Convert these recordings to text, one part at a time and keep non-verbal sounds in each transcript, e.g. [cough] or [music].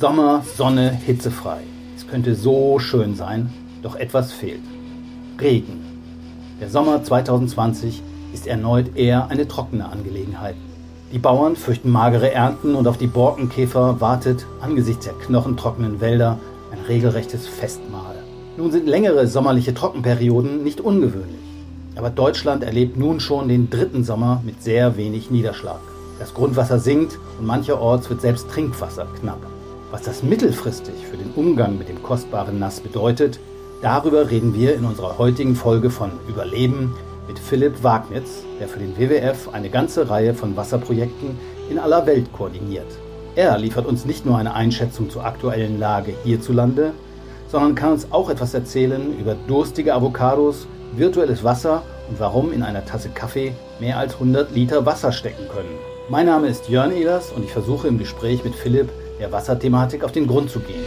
Sommer, Sonne, hitzefrei. Es könnte so schön sein, doch etwas fehlt. Regen. Der Sommer 2020 ist erneut eher eine trockene Angelegenheit. Die Bauern fürchten magere Ernten und auf die Borkenkäfer wartet angesichts der knochentrockenen Wälder ein regelrechtes Festmahl. Nun sind längere sommerliche Trockenperioden nicht ungewöhnlich. Aber Deutschland erlebt nun schon den dritten Sommer mit sehr wenig Niederschlag. Das Grundwasser sinkt und mancherorts wird selbst Trinkwasser knapp. Was das mittelfristig für den Umgang mit dem kostbaren Nass bedeutet, darüber reden wir in unserer heutigen Folge von Überleben mit Philipp Wagnitz, der für den WWF eine ganze Reihe von Wasserprojekten in aller Welt koordiniert. Er liefert uns nicht nur eine Einschätzung zur aktuellen Lage hierzulande, sondern kann uns auch etwas erzählen über durstige Avocados, virtuelles Wasser und warum in einer Tasse Kaffee mehr als 100 Liter Wasser stecken können. Mein Name ist Jörn Ehlers und ich versuche im Gespräch mit Philipp der Wasserthematik auf den Grund zu gehen.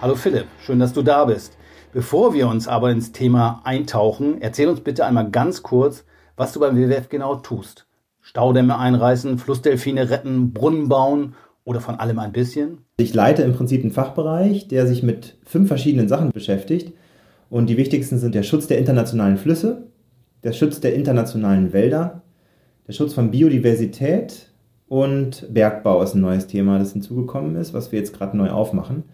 Hallo Philipp, schön, dass du da bist. Bevor wir uns aber ins Thema eintauchen, erzähl uns bitte einmal ganz kurz, was du beim WWF genau tust. Staudämme einreißen, Flussdelfine retten, Brunnen bauen oder von allem ein bisschen? Ich leite im Prinzip einen Fachbereich, der sich mit fünf verschiedenen Sachen beschäftigt. Und die wichtigsten sind der Schutz der internationalen Flüsse, der Schutz der internationalen Wälder, der Schutz von Biodiversität und Bergbau ist ein neues Thema, das hinzugekommen ist, was wir jetzt gerade neu aufmachen.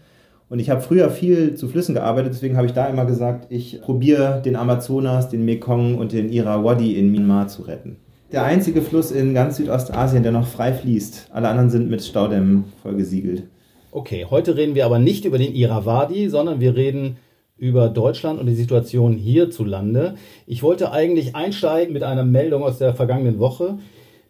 Und ich habe früher viel zu Flüssen gearbeitet, deswegen habe ich da immer gesagt, ich probiere den Amazonas, den Mekong und den Irrawaddy in Myanmar zu retten der einzige Fluss in ganz Südostasien, der noch frei fließt. Alle anderen sind mit Staudämmen vollgesiegelt. Okay, heute reden wir aber nicht über den Irrawaddy, sondern wir reden über Deutschland und die Situation hierzulande. Ich wollte eigentlich einsteigen mit einer Meldung aus der vergangenen Woche.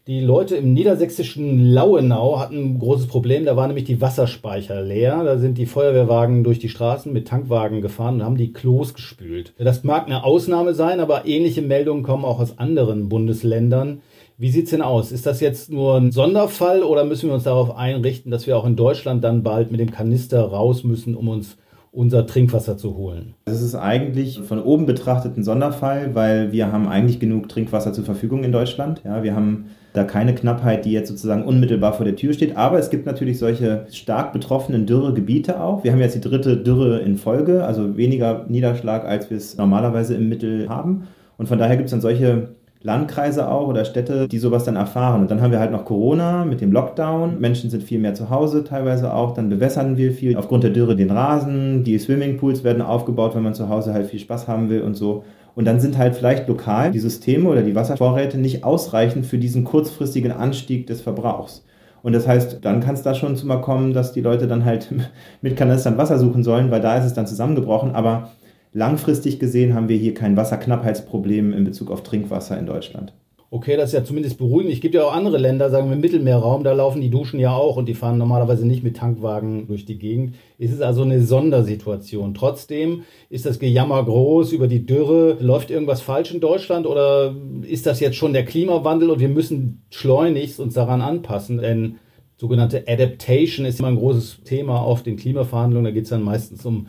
Die Leute im niedersächsischen Lauenau hatten ein großes Problem. Da waren nämlich die Wasserspeicher leer. Da sind die Feuerwehrwagen durch die Straßen mit Tankwagen gefahren und haben die Klos gespült. Das mag eine Ausnahme sein, aber ähnliche Meldungen kommen auch aus anderen Bundesländern. Wie sieht's denn aus? Ist das jetzt nur ein Sonderfall oder müssen wir uns darauf einrichten, dass wir auch in Deutschland dann bald mit dem Kanister raus müssen, um uns unser Trinkwasser zu holen? Das ist eigentlich von oben betrachtet ein Sonderfall, weil wir haben eigentlich genug Trinkwasser zur Verfügung in Deutschland. Ja, wir haben da keine Knappheit, die jetzt sozusagen unmittelbar vor der Tür steht. Aber es gibt natürlich solche stark betroffenen Dürregebiete auch. Wir haben jetzt die dritte Dürre in Folge, also weniger Niederschlag, als wir es normalerweise im Mittel haben. Und von daher gibt es dann solche Landkreise auch oder Städte, die sowas dann erfahren. Und dann haben wir halt noch Corona mit dem Lockdown. Menschen sind viel mehr zu Hause teilweise auch. Dann bewässern wir viel aufgrund der Dürre den Rasen. Die Swimmingpools werden aufgebaut, wenn man zu Hause halt viel Spaß haben will und so. Und dann sind halt vielleicht lokal die Systeme oder die Wasservorräte nicht ausreichend für diesen kurzfristigen Anstieg des Verbrauchs. Und das heißt, dann kann es da schon zu mal kommen, dass die Leute dann halt [laughs] mit Kanistern Wasser suchen sollen, weil da ist es dann zusammengebrochen. Aber langfristig gesehen haben wir hier kein Wasserknappheitsproblem in Bezug auf Trinkwasser in Deutschland. Okay, das ist ja zumindest beruhigend. Es gibt ja auch andere Länder, sagen wir im Mittelmeerraum, da laufen die Duschen ja auch und die fahren normalerweise nicht mit Tankwagen durch die Gegend. Es ist also eine Sondersituation. Trotzdem ist das Gejammer groß über die Dürre. Läuft irgendwas falsch in Deutschland oder ist das jetzt schon der Klimawandel und wir müssen schleunigst uns daran anpassen? Denn sogenannte Adaptation ist immer ein großes Thema auf den Klimaverhandlungen. Da geht es dann meistens um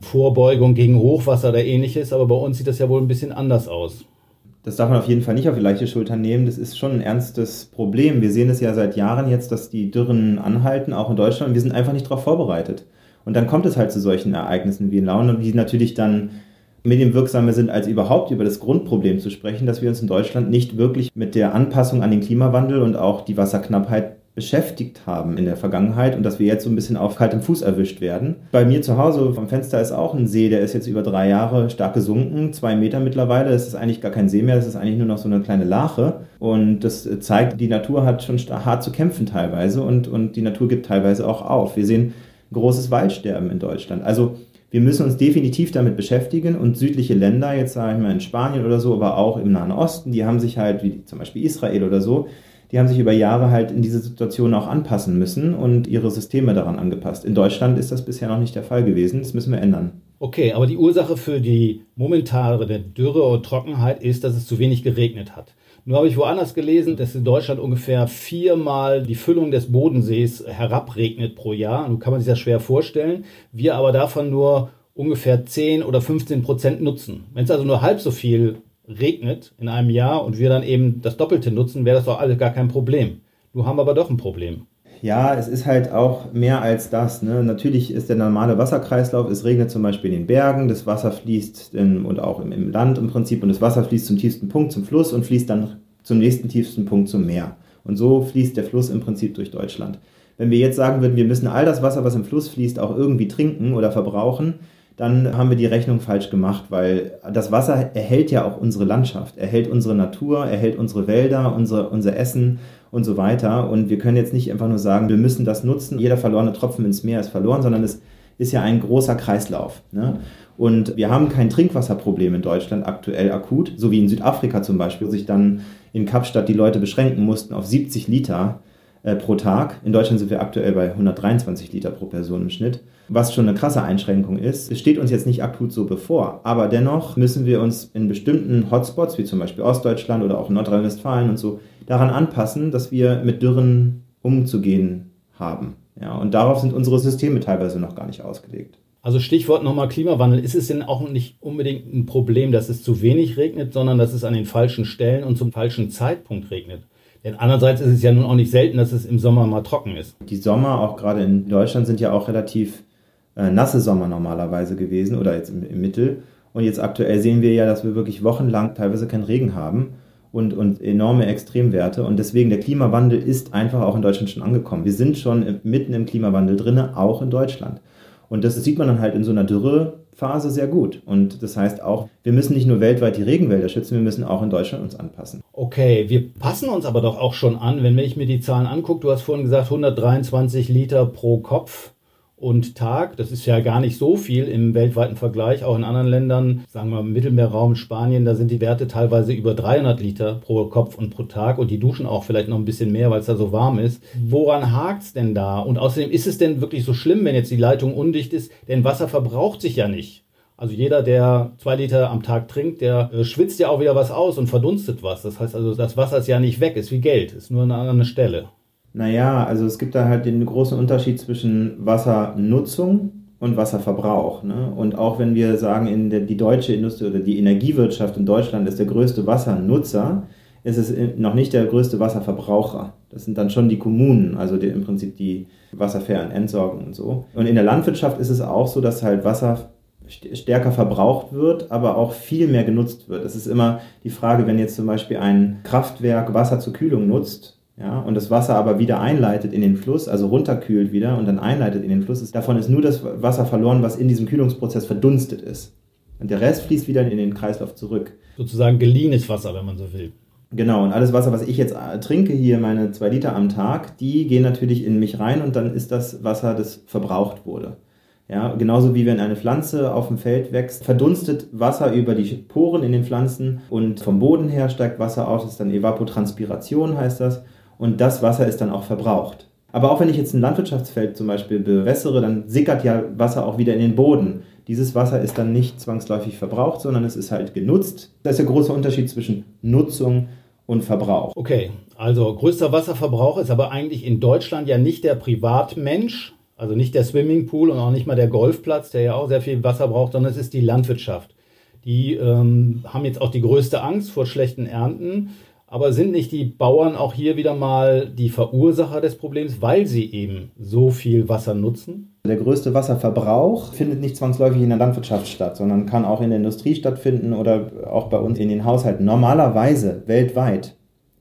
Vorbeugung gegen Hochwasser oder ähnliches. Aber bei uns sieht das ja wohl ein bisschen anders aus. Das darf man auf jeden Fall nicht auf die leichte Schulter nehmen. Das ist schon ein ernstes Problem. Wir sehen es ja seit Jahren jetzt, dass die Dürren anhalten, auch in Deutschland. Wir sind einfach nicht darauf vorbereitet. Und dann kommt es halt zu solchen Ereignissen wie in Laune, die natürlich dann medienwirksamer sind, als überhaupt über das Grundproblem zu sprechen, dass wir uns in Deutschland nicht wirklich mit der Anpassung an den Klimawandel und auch die Wasserknappheit beschäftigt haben in der Vergangenheit und dass wir jetzt so ein bisschen auf kaltem Fuß erwischt werden. Bei mir zu Hause vom Fenster ist auch ein See, der ist jetzt über drei Jahre stark gesunken, zwei Meter mittlerweile. Das ist eigentlich gar kein See mehr, das ist eigentlich nur noch so eine kleine Lache. Und das zeigt, die Natur hat schon hart zu kämpfen teilweise und, und die Natur gibt teilweise auch auf. Wir sehen großes Waldsterben in Deutschland. Also wir müssen uns definitiv damit beschäftigen und südliche Länder, jetzt sage ich mal in Spanien oder so, aber auch im Nahen Osten, die haben sich halt, wie zum Beispiel Israel oder so, die haben sich über Jahre halt in diese Situation auch anpassen müssen und ihre Systeme daran angepasst. In Deutschland ist das bisher noch nicht der Fall gewesen. Das müssen wir ändern. Okay, aber die Ursache für die momentane Dürre und Trockenheit ist, dass es zu wenig geregnet hat. Nur habe ich woanders gelesen, dass in Deutschland ungefähr viermal die Füllung des Bodensees herabregnet pro Jahr. Nun kann man sich das schwer vorstellen. Wir aber davon nur ungefähr 10 oder 15 Prozent nutzen. Wenn es also nur halb so viel regnet in einem Jahr und wir dann eben das Doppelte nutzen, wäre das doch alles gar kein Problem. Nur haben wir aber doch ein Problem. Ja, es ist halt auch mehr als das. Ne? Natürlich ist der normale Wasserkreislauf, es regnet zum Beispiel in den Bergen, das Wasser fließt in, und auch im, im, Land im Prinzip und das Wasser fließt zum tiefsten Punkt zum Fluss und fließt dann zum nächsten tiefsten Punkt zum Meer. Und so fließt der Fluss im Prinzip durch Deutschland. Wenn wir jetzt sagen würden, wir müssen all das Wasser, was im Fluss fließt, auch irgendwie trinken oder verbrauchen, dann haben wir die Rechnung falsch gemacht, weil das Wasser erhält ja auch unsere Landschaft, erhält unsere Natur, erhält unsere Wälder, unser, unser Essen und so weiter. Und wir können jetzt nicht einfach nur sagen, wir müssen das nutzen, jeder verlorene Tropfen ins Meer ist verloren, sondern es ist ja ein großer Kreislauf. Ne? Und wir haben kein Trinkwasserproblem in Deutschland aktuell akut, so wie in Südafrika zum Beispiel, wo sich dann in Kapstadt die Leute beschränken mussten auf 70 Liter äh, pro Tag. In Deutschland sind wir aktuell bei 123 Liter pro Person im Schnitt, was schon eine krasse Einschränkung ist. Es steht uns jetzt nicht akut so bevor, aber dennoch müssen wir uns in bestimmten Hotspots, wie zum Beispiel Ostdeutschland oder auch Nordrhein-Westfalen und so, daran anpassen, dass wir mit Dürren umzugehen haben. Ja, und darauf sind unsere Systeme teilweise noch gar nicht ausgelegt. Also Stichwort nochmal Klimawandel. Ist es denn auch nicht unbedingt ein Problem, dass es zu wenig regnet, sondern dass es an den falschen Stellen und zum falschen Zeitpunkt regnet? Denn andererseits ist es ja nun auch nicht selten, dass es im Sommer mal trocken ist. Die Sommer, auch gerade in Deutschland, sind ja auch relativ äh, nasse Sommer normalerweise gewesen oder jetzt im, im, Mittel. Und jetzt aktuell sehen wir ja, dass wir wirklich wochenlang teilweise keinen Regen haben und, und enorme Extremwerte. Und deswegen der Klimawandel ist einfach auch in Deutschland schon angekommen. Wir sind schon mitten im Klimawandel drin, auch in Deutschland. Und das sieht man dann halt in so einer Dürrephase sehr gut. Und das heißt auch, wir müssen nicht nur weltweit die Regenwälder schützen, wir müssen auch in Deutschland uns anpassen. Okay, wir passen uns aber doch auch schon an, wenn ich mir die Zahlen angucke. Du hast vorhin gesagt, 123 Liter pro Kopf und Tag. Das ist ja gar nicht so viel im weltweiten Vergleich. Auch in anderen Ländern, sagen wir im Mittelmeerraum, Spanien, da sind die Werte teilweise über 300 Liter pro Kopf und pro Tag. Und die duschen auch vielleicht noch ein bisschen mehr, weil es da so warm ist. Woran hakt es denn da? Und außerdem ist es denn wirklich so schlimm, wenn jetzt die Leitung undicht ist? Denn Wasser verbraucht sich ja nicht. Also jeder, der zwei Liter am Tag trinkt, der äh, schwitzt ja auch wieder was aus und verdunstet was. Das heißt also, das Wasser ist ja nicht weg, ist wie Geld, ist nur an einer anderen Stelle. Naja, also es gibt da halt den großen Unterschied zwischen Wassernutzung und Wasserverbrauch. Ne? Und auch wenn wir sagen, in der, die deutsche Industrie oder die Energiewirtschaft in Deutschland ist der größte Wassernutzer, ist es noch nicht der größte Wasserverbraucher. Das sind dann schon die Kommunen, also die, im Prinzip die wasserfairen Entsorgung und so. Und in der Landwirtschaft ist es auch so, dass halt Wasser stärker verbraucht wird, aber auch viel mehr genutzt wird. Es ist immer die Frage, wenn jetzt zum Beispiel ein Kraftwerk Wasser zur Kühlung nutzt, ja, und das Wasser aber wieder einleitet in den Fluss, also runterkühlt wieder und dann einleitet in den Fluss, davon ist nur das Wasser verloren, was in diesem Kühlungsprozess verdunstet ist. Und der Rest fließt wieder in den Kreislauf zurück. Sozusagen geliehenes Wasser, wenn man so will. Genau, und alles Wasser, was ich jetzt äh, trinke, hier meine zwei Liter am Tag, die gehen natürlich in mich rein und dann ist das Wasser, das verbraucht wurde. Ja, genauso wie wenn eine Pflanze auf dem Feld wächst, verdunstet Wasser über die Poren in den Pflanzen und vom Boden her steigt Wasser aus, das ist dann Evapotranspiration heißt das und das Wasser ist dann auch verbraucht. Aber auch wenn ich jetzt ein Landwirtschaftsfeld zum Beispiel bewässere, dann sickert ja Wasser auch wieder in den Boden. Dieses Wasser ist dann nicht zwangsläufig verbraucht, sondern es ist halt genutzt. Das ist der große Unterschied zwischen Nutzung und Verbrauch. Okay, also größter Wasserverbrauch ist aber eigentlich in Deutschland ja nicht der Privatmensch, also nicht der Swimmingpool und auch nicht mal der Golfplatz, der ja auch sehr viel Wasser braucht, sondern es ist die Landwirtschaft. Die ähm, haben jetzt auch die größte Angst vor schlechten Ernten aber sind nicht die Bauern auch hier wieder mal die Verursacher des Problems, weil sie eben so viel Wasser nutzen? Der größte Wasserverbrauch findet nicht zwangsläufig in der Landwirtschaft statt, sondern kann auch in der Industrie stattfinden oder auch bei uns in den Haushalten. Normalerweise weltweit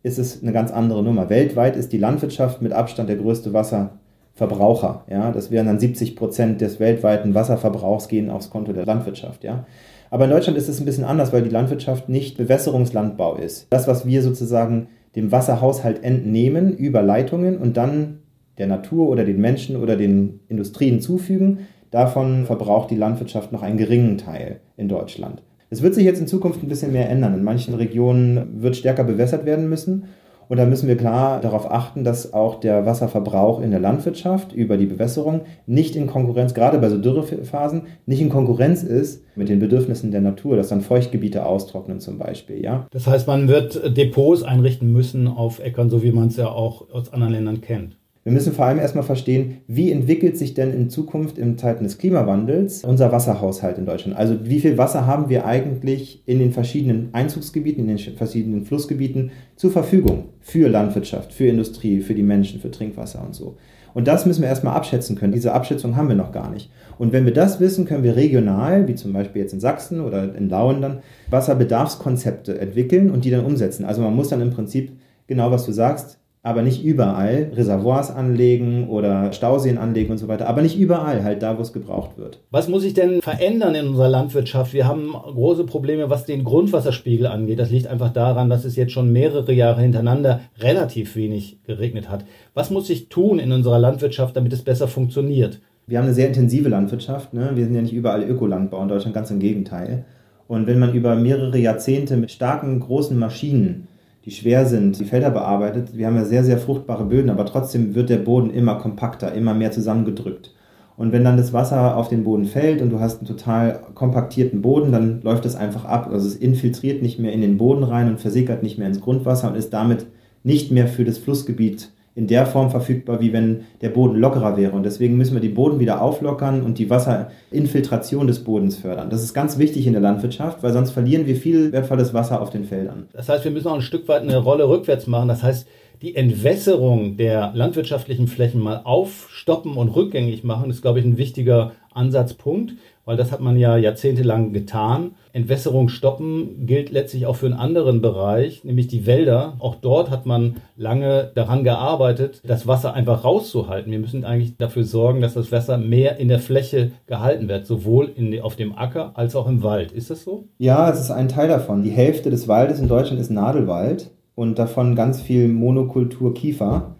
ist es eine ganz andere Nummer. Weltweit ist die Landwirtschaft mit Abstand der größte Wasserverbraucher. Ja, das wären dann 70 Prozent des weltweiten Wasserverbrauchs gehen aufs Konto der Landwirtschaft. Ja, aber in Deutschland ist es ein bisschen anders, weil die Landwirtschaft nicht Bewässerungslandbau ist. Das, was wir sozusagen dem Wasserhaushalt entnehmen über Leitungen und dann der Natur oder den Menschen oder den Industrien zufügen, davon verbraucht die Landwirtschaft noch einen geringen Teil in Deutschland. Es wird sich jetzt in Zukunft ein bisschen mehr ändern. In manchen Regionen wird stärker bewässert werden müssen und da müssen wir klar darauf achten, dass auch der Wasserverbrauch in der Landwirtschaft über die Bewässerung nicht in Konkurrenz, gerade bei so Dürrephasen, nicht in Konkurrenz ist mit den Bedürfnissen der Natur, dass dann Feuchtgebiete austrocknen zum Beispiel. Ja? Das heißt, man wird Depots einrichten müssen auf Äckern, so wie man es ja auch aus anderen Ländern kennt. Wir müssen vor allem erstmal verstehen, wie entwickelt sich denn in Zukunft in Zeiten des Klimawandels unser Wasserhaushalt in Deutschland? Also wie viel Wasser haben wir eigentlich in den verschiedenen Einzugsgebieten, in den verschiedenen Flussgebieten zur Verfügung für Landwirtschaft, für Industrie, für die Menschen, für Trinkwasser und so. Und das müssen wir erstmal abschätzen können. Diese Abschätzung haben wir noch gar nicht. Und wenn wir das wissen, können wir regional, wie zum Beispiel jetzt in Sachsen oder in Lauen dann, Wasserbedarfskonzepte entwickeln und die dann umsetzen. Also man muss dann im Prinzip genau, was du sagst, aber nicht überall Reservoirs anlegen oder Stauseen anlegen und so weiter, aber nicht überall, halt da, wo es gebraucht wird. Was muss sich denn verändern in unserer Landwirtschaft? Wir haben große Probleme, was den Grundwasserspiegel angeht. Das liegt einfach daran, dass es jetzt schon mehrere Jahre hintereinander relativ wenig geregnet hat. Was muss sich tun in unserer Landwirtschaft, damit es besser funktioniert? Wir haben eine sehr intensive Landwirtschaft. Ne? Wir sind ja nicht überall Ökolandbau in Deutschland, ganz im Gegenteil. Und wenn man über mehrere Jahrzehnte mit starken, großen Maschinen die schwer sind, die Felder bearbeitet. Wir haben ja sehr, sehr fruchtbare Böden, aber trotzdem wird der Boden immer kompakter, immer mehr zusammengedrückt. Und wenn dann das Wasser auf den Boden fällt und du hast einen total kompaktierten Boden, dann läuft es einfach ab. Also es infiltriert nicht mehr in den Boden rein und versickert nicht mehr ins Grundwasser und ist damit nicht mehr für das Flussgebiet in der Form verfügbar, wie wenn der Boden lockerer wäre. Und deswegen müssen wir die Boden wieder auflockern und die Wasserinfiltration des Bodens fördern. Das ist ganz wichtig in der Landwirtschaft, weil sonst verlieren wir viel wertvolles Wasser auf den Feldern. Das heißt, wir müssen auch ein Stück weit eine Rolle rückwärts machen. Das heißt, die Entwässerung der landwirtschaftlichen Flächen mal aufstoppen und rückgängig machen, ist, glaube ich, ein wichtiger Ansatzpunkt, weil das hat man ja jahrzehntelang getan. Entwässerung stoppen gilt letztlich auch für einen anderen Bereich, nämlich die Wälder. Auch dort hat man lange daran gearbeitet, das Wasser einfach rauszuhalten. Wir müssen eigentlich dafür sorgen, dass das Wasser mehr in der Fläche gehalten wird, sowohl in, auf dem Acker als auch im Wald. Ist das so? Ja, es ist ein Teil davon. Die Hälfte des Waldes in Deutschland ist Nadelwald und davon ganz viel Monokultur Kiefer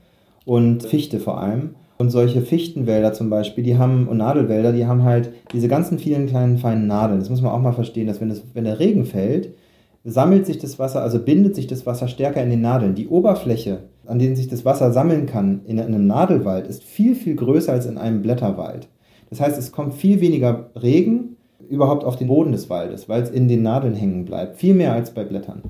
und Fichte vor allem. Und solche Fichtenwälder zum Beispiel, die haben, und Nadelwälder, die haben halt diese ganzen vielen kleinen feinen Nadeln. Das muss man auch mal verstehen, dass wenn, das, wenn der Regen fällt, sammelt sich das Wasser, also bindet sich das Wasser stärker in den Nadeln. Die Oberfläche, an denen sich das Wasser sammeln kann in einem Nadelwald, ist viel, viel größer als in einem Blätterwald. Das heißt, es kommt viel weniger Regen überhaupt auf den Boden des Waldes, weil es in den Nadeln hängen bleibt. Viel mehr als bei Blättern.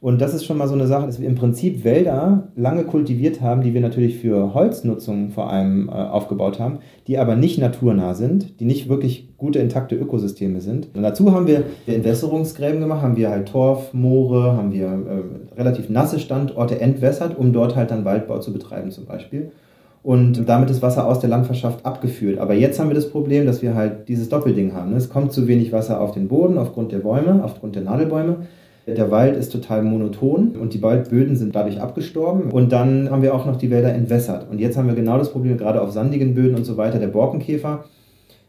Und das ist schon mal so eine Sache, dass wir im Prinzip Wälder lange kultiviert haben, die wir natürlich für Holznutzung vor allem äh, aufgebaut haben, die aber nicht naturnah sind, die nicht wirklich gute, intakte Ökosysteme sind. Und dazu haben wir Entwässerungsgräben gemacht, haben wir halt Torf, Moore, haben wir äh, relativ nasse Standorte entwässert, um dort halt dann Waldbau zu betreiben zum Beispiel. Und damit ist Wasser aus der Landwirtschaft abgeführt. Aber jetzt haben wir das Problem, dass wir halt dieses Doppelding haben. Es kommt zu wenig Wasser auf den Boden aufgrund der Bäume, aufgrund der Nadelbäume. Der Wald ist total monoton und die Waldböden sind dadurch abgestorben. Und dann haben wir auch noch die Wälder entwässert. Und jetzt haben wir genau das Problem, gerade auf sandigen Böden und so weiter, der Borkenkäfer.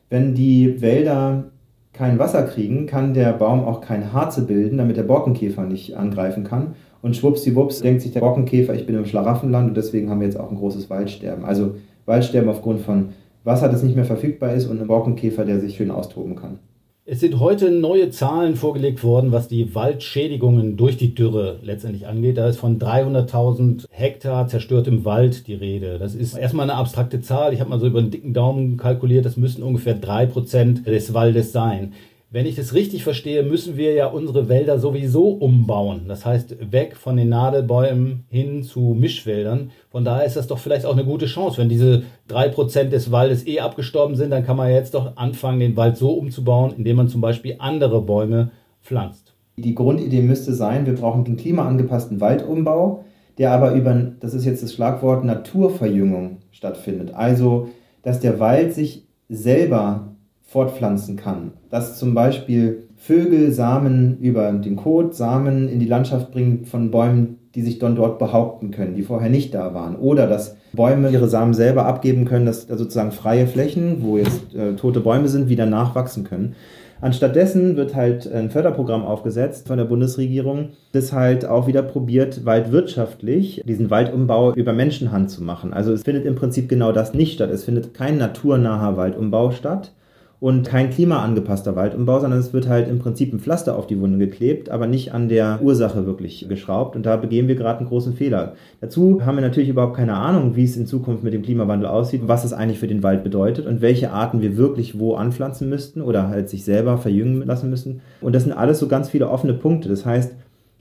Wenn die Wälder kein Wasser kriegen, kann der Baum auch kein Harze bilden, damit der Borkenkäfer nicht angreifen kann. Und schwuppsiwupps denkt sich der Borkenkäfer, ich bin im Schlaraffenland und deswegen haben wir jetzt auch ein großes Waldsterben. Also Waldsterben aufgrund von Wasser, das nicht mehr verfügbar ist und einem Borkenkäfer, der sich schön austoben kann. Es sind heute neue Zahlen vorgelegt worden, was die Waldschädigungen durch die Dürre letztendlich angeht. Da ist von 300.000 Hektar zerstörtem Wald die Rede. Das ist erstmal eine abstrakte Zahl. Ich habe mal so über einen dicken Daumen kalkuliert, das müssten ungefähr drei Prozent des Waldes sein. Wenn ich das richtig verstehe, müssen wir ja unsere Wälder sowieso umbauen. Das heißt, weg von den Nadelbäumen hin zu Mischwäldern. Von daher ist das doch vielleicht auch eine gute Chance. Wenn diese drei Prozent des Waldes eh abgestorben sind, dann kann man jetzt doch anfangen, den Wald so umzubauen, indem man zum Beispiel andere Bäume pflanzt. Die Grundidee müsste sein, wir brauchen einen klimaangepassten Waldumbau, der aber über, das ist jetzt das Schlagwort Naturverjüngung stattfindet. Also, dass der Wald sich selber fortpflanzen kann. Dass zum Beispiel Vögel Samen über den Kot, Samen in die Landschaft bringen von Bäumen, die sich dann dort behaupten können, die vorher nicht da waren. Oder dass Bäume ihre Samen selber abgeben können, dass da sozusagen freie Flächen, wo jetzt äh, tote Bäume sind, wieder nachwachsen können. Anstattdessen wird halt ein Förderprogramm aufgesetzt von der Bundesregierung, das halt auch wieder probiert, waldwirtschaftlich diesen Waldumbau über Menschenhand zu machen. Also es findet im Prinzip genau das nicht statt. Es findet kein naturnaher Waldumbau statt, und kein klimaangepasster Waldumbau, sondern es wird halt im Prinzip ein Pflaster auf die Wunde geklebt, aber nicht an der Ursache wirklich geschraubt. Und da begehen wir gerade einen großen Fehler. Dazu haben wir natürlich überhaupt keine Ahnung, wie es in Zukunft mit dem Klimawandel aussieht, was es eigentlich für den Wald bedeutet und welche Arten wir wirklich wo anpflanzen müssten oder halt sich selber verjüngen lassen müssen. Und das sind alles so ganz viele offene Punkte. Das heißt,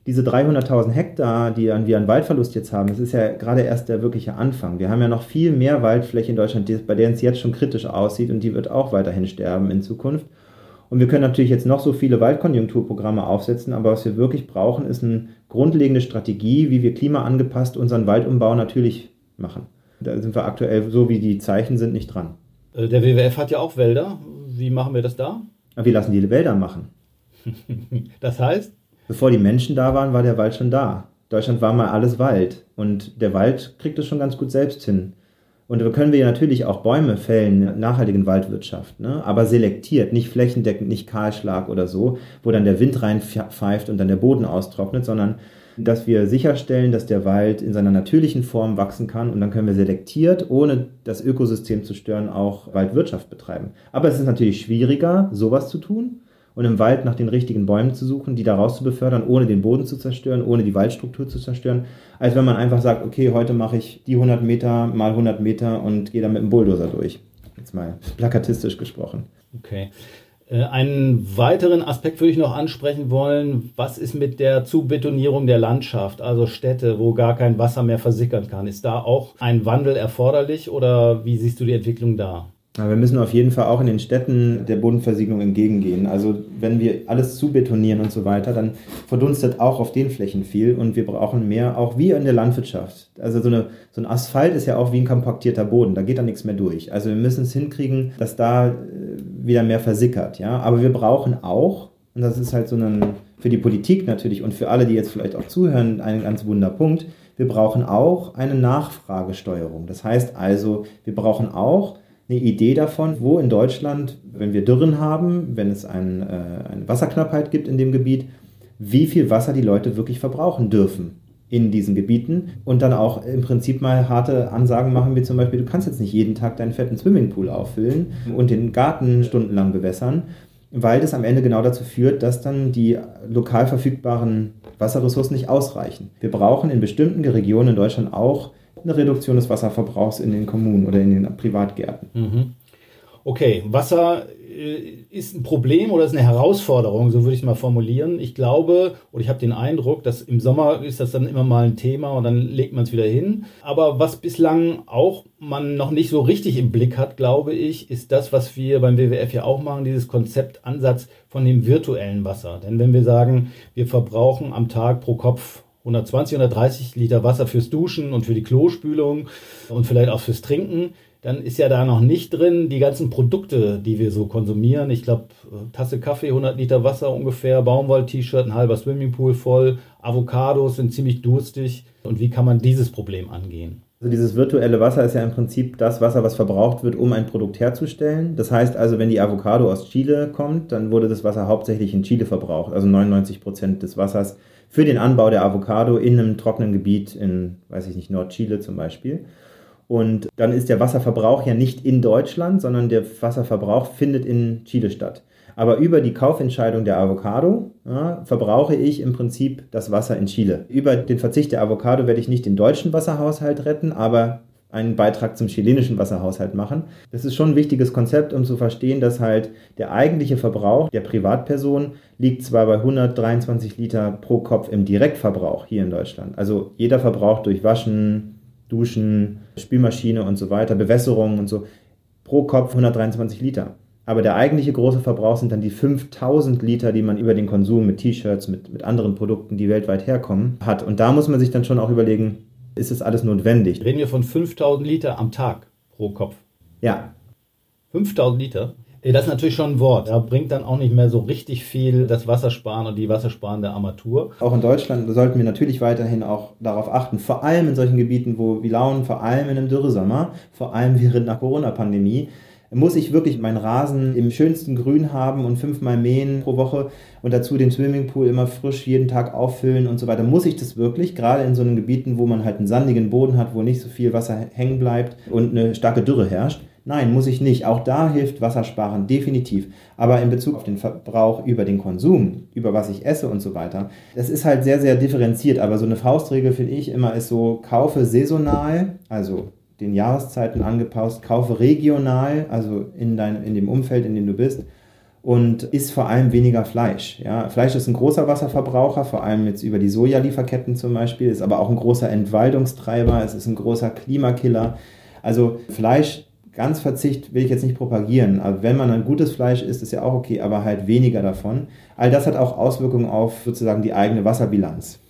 diese 300.000 Hektar, die wir an Waldverlust jetzt haben, das ist ja gerade erst der wirkliche Anfang. Wir haben ja noch viel mehr Waldfläche in Deutschland, bei der es jetzt schon kritisch aussieht und die wird auch weiterhin sterben in Zukunft. Und wir können natürlich jetzt noch so viele Waldkonjunkturprogramme aufsetzen, aber was wir wirklich brauchen, ist eine grundlegende Strategie, wie wir klimaangepasst unseren Waldumbau natürlich machen. Da sind wir aktuell, so wie die Zeichen sind, nicht dran. Äh, der WWF hat ja auch Wälder. Wie machen wir das da? wir lassen die Wälder machen. [laughs] das heißt? Bevor die Menschen da waren, war der Wald schon da. Deutschland war mal alles Wald und der Wald kriegt es schon ganz gut selbst hin. Und da können wir natürlich auch Bäume fällen, nachhaltigen Waldwirtschaft, ne? aber selektiert, nicht flächendeckend, nicht Kahlschlag oder so, wo dann der Wind reinpfeift und dann der Boden austrocknet, sondern dass wir sicherstellen, dass der Wald in seiner natürlichen Form wachsen kann und dann können wir selektiert, ohne das Ökosystem zu stören, auch Waldwirtschaft betreiben. Aber es ist natürlich schwieriger, sowas zu tun und im Wald nach den richtigen Bäumen zu suchen, die daraus zu befördern, ohne den Boden zu zerstören, ohne die Waldstruktur zu zerstören, als wenn man einfach sagt, okay, heute mache ich die 100 Meter mal 100 Meter und gehe dann mit dem Bulldozer durch. Jetzt mal plakatistisch gesprochen. Okay. Äh, einen weiteren Aspekt würde ich noch ansprechen wollen. Was ist mit der Zubetonierung der Landschaft, also Städte, wo gar kein Wasser mehr versickern kann? Ist da auch ein Wandel erforderlich oder wie siehst du die Entwicklung da? Wir müssen auf jeden Fall auch in den Städten der Bodenversiegelung entgegengehen. Also wenn wir alles zubetonieren und so weiter, dann verdunstet auch auf den Flächen viel und wir brauchen mehr, auch wie in der Landwirtschaft. Also so, eine, so ein Asphalt ist ja auch wie ein kompaktierter Boden, da geht da nichts mehr durch. Also wir müssen es hinkriegen, dass da äh, wieder mehr versickert. Ja? Aber wir brauchen auch, und das ist halt so ein, für die Politik natürlich und für alle, die jetzt vielleicht auch zuhören, ein ganz wunder Punkt, wir brauchen auch eine Nachfragesteuerung. Das heißt also, wir brauchen auch eine Idee davon, wo in Deutschland, wenn wir Dürren haben, wenn es ein, äh, eine Wasserknappheit gibt in dem Gebiet, wie viel Wasser die Leute wirklich verbrauchen dürfen in diesen Gebieten und dann auch im Prinzip mal harte Ansagen machen, wie zum Beispiel, du kannst jetzt nicht jeden Tag deinen fetten Swimmingpool auffüllen und den Garten stundenlang bewässern, weil das am Ende genau dazu führt, dass dann die lokal verfügbaren Wasserressourcen nicht ausreichen. Wir brauchen in bestimmten Regionen in Deutschland auch eine Reduktion des Wasserverbrauchs in den Kommunen oder in den Privatgärten. Mhm. Okay, Wasser äh, ist ein Problem oder ist eine Herausforderung, so würde ich es mal formulieren. Ich glaube oder ich habe den Eindruck, dass im Sommer ist das dann immer mal ein Thema und dann legt man es wieder hin. Aber was bislang auch man noch nicht so richtig im Blick hat, glaube ich, ist das, was wir beim WWF ja auch machen, dieses Konzept Ansatz von dem virtuellen Wasser. Denn wenn wir sagen, wir verbrauchen am Tag pro Kopf 120, 130 Liter Wasser fürs Duschen und für die Klospülung und vielleicht auch fürs Trinken, dann ist ja da noch nicht drin die ganzen Produkte, die wir so konsumieren. Ich glaube, Tasse Kaffee, 100 Liter Wasser ungefähr, Baumwoll-T-Shirt, ein halber Swimmingpool voll, Avocados sind ziemlich durstig. Und wie kann man dieses Problem angehen? Also dieses virtuelle Wasser ist ja im Prinzip das Wasser, was verbraucht wird, um ein Produkt herzustellen. Das heißt also, wenn die Avocado aus Chile kommt, dann wurde das Wasser hauptsächlich in Chile verbraucht. Also 99 Prozent des Wassers für den Anbau der Avocado in einem trockenen Gebiet in, weiß ich nicht, Nordchile zum Beispiel. Und dann ist der Wasserverbrauch ja nicht in Deutschland, sondern der Wasserverbrauch findet in Chile statt. Aber über die Kaufentscheidung der Avocado ja, verbrauche ich im Prinzip das Wasser in Chile. Über den Verzicht der Avocado werde ich nicht den deutschen Wasserhaushalt retten, aber einen Beitrag zum chilenischen Wasserhaushalt machen. Das ist schon ein wichtiges Konzept, um zu verstehen, dass halt der eigentliche Verbrauch der Privatperson liegt zwar bei 123 Liter pro Kopf im Direktverbrauch hier in Deutschland. Also jeder verbraucht durch Waschen, Duschen, Spülmaschine und so weiter, Bewässerung und so, pro Kopf 123 Liter. Aber der eigentliche große Verbrauch sind dann die 5000 Liter, die man über den Konsum mit T-Shirts, mit, mit anderen Produkten, die weltweit herkommen, hat. Und da muss man sich dann schon auch überlegen, ist es alles notwendig? Reden wir von 5000 Liter am Tag pro Kopf? Ja. 5000 Liter? Das ist natürlich schon ein Wort. Da bringt dann auch nicht mehr so richtig viel das Wassersparen und die wassersparende Armatur. Auch in Deutschland sollten wir natürlich weiterhin auch darauf achten, vor allem in solchen Gebieten, wo wir launen, vor allem in einem Dürresommer, vor allem während der Corona-Pandemie, muss ich wirklich meinen Rasen im schönsten Grün haben und fünfmal mähen pro Woche und dazu den Swimmingpool immer frisch jeden Tag auffüllen und so weiter. Muss ich das wirklich? Gerade in so einen Gebieten, wo man halt einen sandigen Boden hat, wo nicht so viel Wasser hängen bleibt und eine starke Dürre herrscht. Nein, muss ich nicht. Auch da hilft Wassersparen definitiv. Aber in Bezug auf den Verbrauch über den Konsum, über was ich esse und so weiter, das ist halt sehr, sehr differenziert. Aber so eine Faustregel finde ich immer ist so, kaufe saisonal, also den Jahreszeiten angepasst, kaufe regional, also in, dein, in dem Umfeld, in dem du bist, und isst vor allem weniger Fleisch. Ja, Fleisch ist ein großer Wasserverbraucher, vor allem jetzt über die Sojalieferketten zum Beispiel, ist aber auch ein großer Entwaldungstreiber, es ist ein großer Klimakiller. Also Fleisch, ganz Verzicht will ich jetzt nicht propagieren. Aber wenn man ein gutes Fleisch isst, ist ja auch okay, aber halt weniger davon. All das hat auch Auswirkungen auf sozusagen die eigene Wasserbilanz.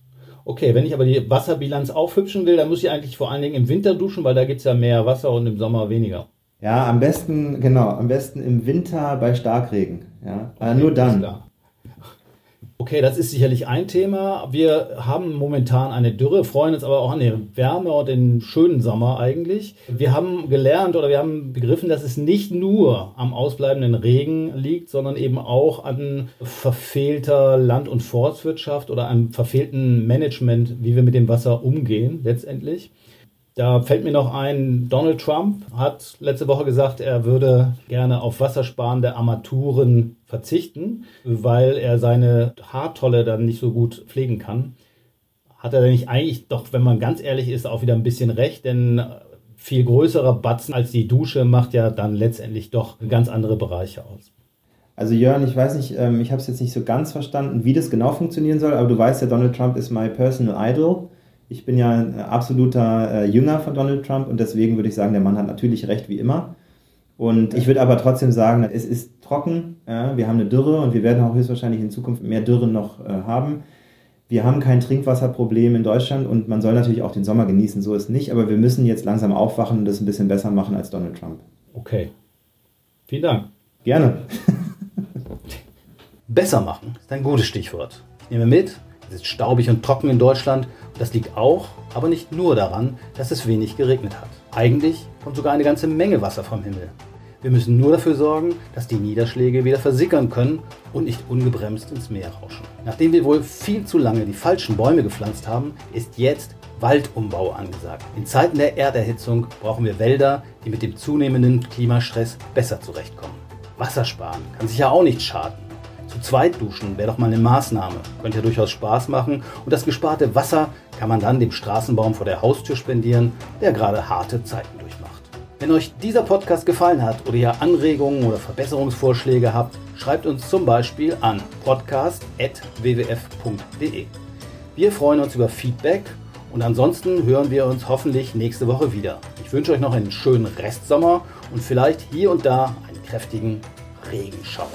Okay, wenn ich aber die Wasserbilanz aufhübschen will, dann muss ich eigentlich vor allen Dingen im Winter duschen, weil da gibt es ja mehr Wasser und im Sommer weniger. Ja, am besten, genau, am besten im Winter bei Starkregen. Ja, okay, nur dann. Okay, das ist sicherlich ein Thema. Wir haben momentan eine Dürre, freuen uns aber auch an der Wärme und den schönen Sommer eigentlich. Wir haben gelernt oder wir haben begriffen, dass es nicht nur am ausbleibenden Regen liegt, sondern eben auch an verfehlter Land- und Forstwirtschaft oder einem verfehlten Management, wie wir mit dem Wasser umgehen letztendlich. Da fällt mir noch ein, Donald Trump hat letzte Woche gesagt, er würde gerne auf wassersparende Armaturen verzichten, weil er seine Haartolle dann nicht so gut pflegen kann. Hat er denn nicht eigentlich doch, wenn man ganz ehrlich ist, auch wieder ein bisschen recht, denn viel größerer Batzen als die Dusche macht ja dann letztendlich doch ganz andere Bereiche aus. Also Jörn, ich weiß nicht, ähm, ich habe es jetzt nicht so ganz verstanden, wie das genau funktionieren soll, aber du weißt ja, Donald Trump ist my personal idol. Ich bin ja ein absoluter äh, Jünger von Donald Trump und deswegen würde ich sagen, der Mann hat natürlich recht wie immer. Und ich würde aber trotzdem sagen, es ist trocken, wir haben eine Dürre und wir werden auch höchstwahrscheinlich in Zukunft mehr Dürren noch äh, haben. Wir haben kein Trinkwasserproblem in Deutschland und man soll natürlich auch den Sommer genießen, so ist nicht, aber wir müssen jetzt langsam aufwachen und das ein bisschen besser machen als Donald Trump. Okay. Vielen Dank. Gerne. [laughs] besser machen ist ein gutes Stichwort. Ich nehme mit, es ist staubig und trocken in Deutschland. Das liegt auch, aber nicht nur daran, dass es wenig geregnet hat. Eigentlich kommt sogar eine ganze Menge Wasser vom Himmel. Wir müssen nur dafür sorgen, dass die Niederschläge wieder versickern können und nicht ungebremst ins Meer rauschen. Nachdem wir wohl viel zu lange die falschen Bäume gepflanzt haben, ist jetzt Waldumbau angesagt. In Zeiten der Erderhitzung brauchen wir Wälder, die mit dem zunehmenden Klimastress besser zurechtkommen. Wassersparen kann sich ja auch nicht schaden. Zu zweit duschen wäre doch mal eine Maßnahme. Könnte ja durchaus Spaß machen. Und das gesparte Wasser kann man dann dem Straßenbaum vor der Haustür spendieren, der gerade harte Zeiten durchmacht. Wenn euch dieser Podcast gefallen hat oder ihr Anregungen oder Verbesserungsvorschläge habt, schreibt uns zum Beispiel an podcast.wwf.de. Wir freuen uns über Feedback und ansonsten hören wir uns hoffentlich nächste Woche wieder. Ich wünsche euch noch einen schönen Restsommer und vielleicht hier und da einen kräftigen Regenschauer.